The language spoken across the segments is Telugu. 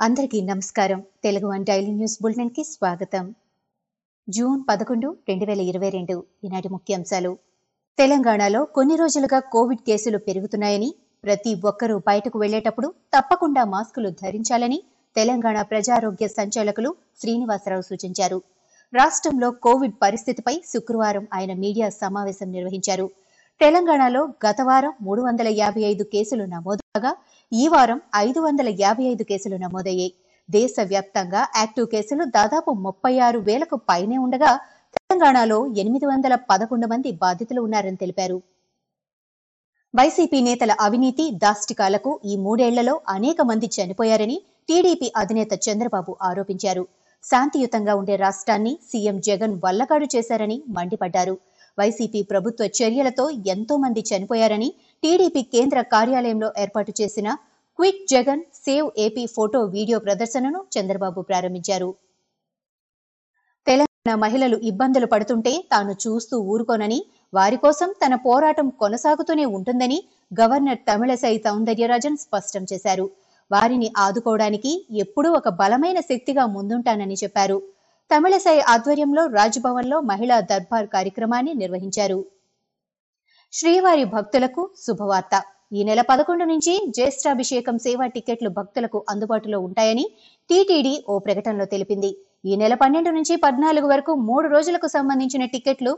అందరికీ నమస్కారం. తెలుగు వన్ డైలీ న్యూస్ బులెటిన్కి స్వాగతం. జూన్ పదకొండు రెండు వేల ఇరవై రెండు ఈనాటి ముఖ్యాంశాలు. తెలంగాణలో కొన్ని రోజులుగా కోవిడ్ కేసులు పెరుగుతున్నాయని ప్రతి ఒక్కరూ బయటకు వెళ్ళేటప్పుడు తప్పకుండా మాస్కులు ధరించాలని తెలంగాణ ప్రజారోగ్య సంచాలకులు శ్రీనివాసరావు సూచించారు. రాష్ట్రంలో కోవిడ్ పరిస్థితిపై శుక్రవారం ఆయన మీడియా సమావేశం నిర్వహించారు. తెలంగాణలో గత వారం మూడు వందల యాభై ఐదు కేసులు నమోదు కాగా ఈ వారం ఐదు వందల యాభై ఐదు కేసులు నమోదయ్యాయి. దేశవ్యాప్తంగా యాక్టివ్ కేసులు దాదాపు ముప్పై ఆరు వేలకు పైనే ఉండగా తెలంగాణలో ఎనిమిది వందల పదకొండు మంది బాధితులు ఉన్నారని తెలిపారు. వైసీపీ నేతల అవినీతి దాష్టికాలకు ఈ మూడేళ్ళలో అనేక మంది చనిపోయారని టీడీపీ అధినేత చంద్రబాబు ఆరోపించారు. శాంతియుతంగా ఉండే రాష్ట్రాన్ని సీఎం జగన్ వల్లకాడు చేశారని మండిపడ్డారు. వైసీపీ ప్రభుత్వ చర్యలతో ఎంతో మంది చనిపోయారని టీడీపీ కేంద్ర కార్యాలయంలో ఏర్పాటు చేసిన quit Jagan save AP photo video ప్రదర్శనను చంద్రబాబు ప్రారంభించారు. తెలంగాణ మహిళలు ఇబ్బందులు పడుతుంటే తాను చూస్తూ ఊరుకోనని వారి కోసం తన పోరాటం కొనసాగుతూనే ఉంటుందని గవర్నర్ తమిళసై సౌందర్యరాజన్ స్పష్టం చేశారు. వారిని ఆదుకోవడానికి ఎప్పుడూ ఒక బలమైన శక్తిగా ముందుంటానని చెప్పారు. తమిళసై ఆధ్వర్యంలో రాజ్భవన్లో మహిళా దర్బార్ కార్యక్రమాన్ని నిర్వహించారు. శ్రీవారి భక్తులకు శుభవార్త. ఈ నెల పదకొండు నుంచి జ్యేష్ఠాభిషేకం సేవా టికెట్లు భక్తులకు అందుబాటులో ఉంటాయని టీటీడీ ఓ ప్రకటనలో తెలిపింది. ఈ నెల పన్నెండు నుంచి పద్నాలుగు వరకు మూడు రోజులకు సంబంధించిన టికెట్లు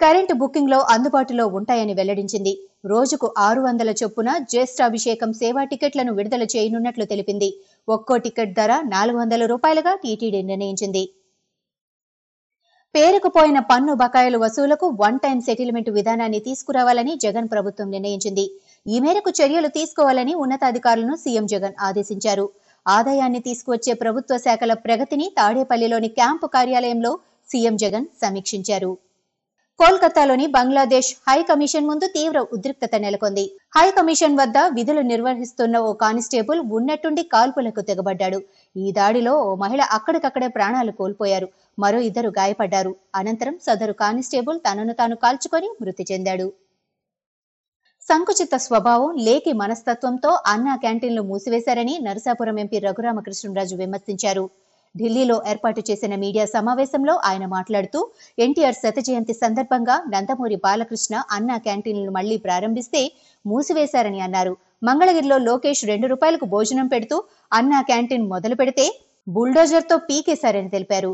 కరెంటు బుకింగ్లో అందుబాటులో ఉంటాయని వెల్లడించింది. రోజుకు ఆరు వందల చొప్పున జ్యేష్ఠాభిషేకం సేవా టికెట్లను విడుదల చేయనున్నట్లు తెలిపింది. ఒక్కో టికెట్ ధర నాలుగు వందల రూపాయలుగా టీటీడీ నిర్ణయించింది. పేరుకుపోయిన పన్ను బకాయిలు వసూలకు వన్ టైం సెటిల్మెంట్ విధానాన్ని తీసుకురావాలని జగన్ ప్రభుత్వం నిర్ణయించింది. ఈ మేరకు చర్యలు తీసుకోవాలని ఉన్నతాధికారులను సీఎం జగన్ ఆదేశించారు. ఆదాయాన్ని తీసుకువచ్చే ప్రభుత్వ శాఖల ప్రగతిని తాడేపల్లిలోని క్యాంపు కార్యాలయంలో సీఎం జగన్ సమీక్షించారు. కోల్కతాలోని బంగ్లాదేశ్ హై కమిషన్ ముందు తీవ్ర ఉద్రిక్తత నెలకొంది. హై కమిషన్ వద్ద విధులు నిర్వహిస్తున్న ఓ కానిస్టేబుల్ ఉన్నట్టుండి కాల్పులకు తెగబడ్డాడు. ఈ దాడిలో ఓ మహిళ అక్కడికక్కడే ప్రాణాలు కోల్పోయారు. మరో ఇద్దరు గాయపడ్డారు. అనంతరం సదరు కానిస్టేబుల్ తనను తాను కాల్చుకొని మృతి చెందాడు. సంకుచిత స్వభావం లేకి మనస్తత్వంతో అన్నా క్యాంటీన్లు మూసివేశారని నరసాపురం ఎంపీ రఘురామకృష్ణరాజు విమర్శించారు. ఢిల్లీలో ఏర్పాటు చేసిన మీడియా సమావేశంలో ఆయన మాట్లాడుతూ ఎన్టీఆర్ శత జయంతి సందర్భంగా నందమూరి బాలకృష్ణ అన్నా క్యాంటీన్లను మళ్ళీ ప్రారంభిస్తే మూసివేశారని అన్నారు. మంగళగిరిలో లోకేష్ రెండు రూపాయలకు భోజనం పెడుతూ అన్నా క్యాంటీన్ మొదలు పెడితే బుల్డోజర్తో పీకేశారని తెలిపారు.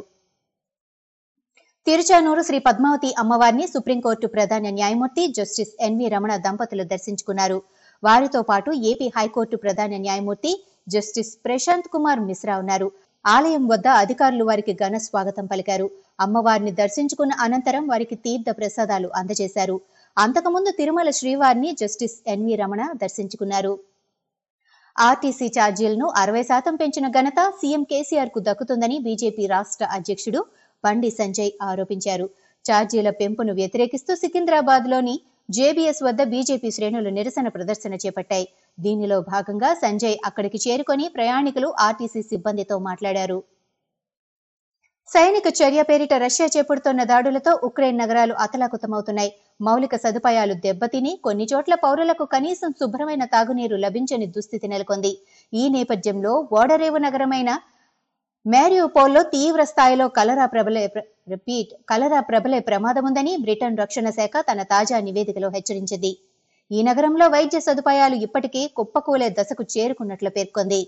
తిరుచానూరు శ్రీ పద్మావతి అమ్మవారిని సుప్రీంకోర్టు ప్రధాన న్యాయమూర్తి జస్టిస్ ఎన్వి రమణ దంపతులు దర్శించుకున్నారు. వారితో పాటు ఏపీ హైకోర్టు ప్రధాన న్యాయమూర్తి జస్టిస్ ప్రశాంత్ కుమార్ మిశ్రా ఉన్నారు. ఆలయం వద్ద అధికారులు వారికి ఘన స్వాగతం పలికారు. అమ్మవారిని దర్శించుకున్న అనంతరం వారికి తీర్థ ప్రసాదాలు అందజేశారు. అంతకుముందు తిరుమల శ్రీవారిని జస్టిస్ ఎన్వి రమణ దర్శించుకున్నారు. ఆర్టీసీ ఛార్జీలను అరవై శాతం పెంచిన ఘనత సీఎం కేసీఆర్కు దక్కుతుందని బీజేపీ రాష్ట్ర అధ్యక్షుడు బండి సంజయ్ ఆరోపించారు. ఛార్జీల పెంపును వ్యతిరేకిస్తూ సికింద్రాబాద్లోని జేబీఎస్ వద్ద బీజేపీ శ్రేణులు నిరసన ప్రదర్శన చేపట్టాయి. దీనిలో భాగంగా సంజయ్ అక్కడికి చేరుకొని ప్రయాణికులు ఆర్టీసీ సిబ్బందితో మాట్లాడారు. సైనిక చర్య పేరిట రష్యా చేపడుతున్న దాడులతో ఉక్రెయిన్ నగరాలు అతలాకుతమవుతున్నాయి. మౌలిక సదుపాయాలు దెబ్బతిని కొన్ని చోట్ల పౌరులకు కనీసం శుభ్రమైన తాగునీరు లభించని దుస్థితి నెలకొంది. ఈ నేపథ్యంలో ఓడరేవు నగరమైన మ్యారియోపోల్లో తీవ్ర స్థాయిలో కలరా ప్రబలే రిపీట్ కలరా ప్రబలే ప్రమాదముందని బ్రిటన్ రక్షణ శాఖ తన తాజా నివేదికలో హెచ్చరించింది. ఈ నగరంలో వైద్య సదుపాయాలు ఇప్పటికే కుప్పకూలే దశకు చేరుకున్నట్లు పేర్కొంది.